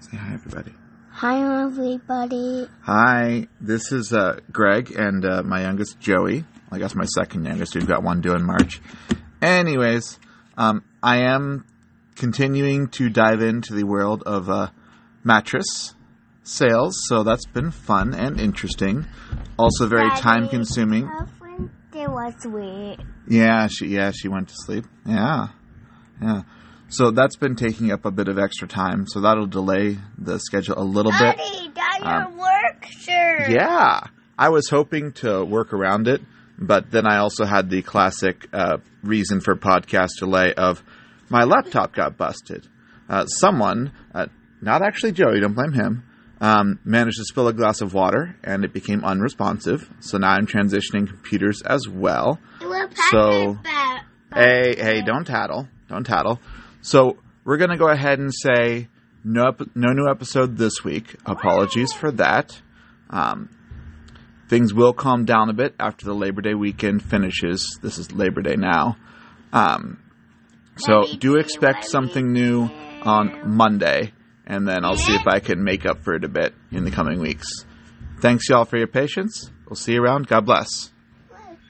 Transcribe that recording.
Say hi, everybody. Hi, everybody. Hi, this is uh, Greg and uh, my youngest Joey. I guess my second youngest. We've got one due in March. Anyways, um, I am continuing to dive into the world of uh, mattress sales, so that's been fun and interesting. Also, very Daddy, time consuming. Was. Yeah, she yeah she went to sleep. Yeah, yeah. So that's been taking up a bit of extra time. So that'll delay the schedule a little bit. Daddy, Um, your work shirt. Yeah, I was hoping to work around it, but then I also had the classic uh, reason for podcast delay of my laptop got busted. Uh, someone, uh, not actually Joey, don't blame him, um, managed to spill a glass of water and it became unresponsive. So now I'm transitioning computers as well. So- pack it back. Hey, hey, don't tattle. Don't tattle. So we're going to go ahead and say no, no new episode this week. Apologies for that. Um, things will calm down a bit after the Labor Day weekend finishes. This is Labor Day now. Um, so do do expect something new on Monday, and then I'll see if I can make up for it a bit in the coming weeks. Thanks, y'all, for your patience. We'll see you around. God bless.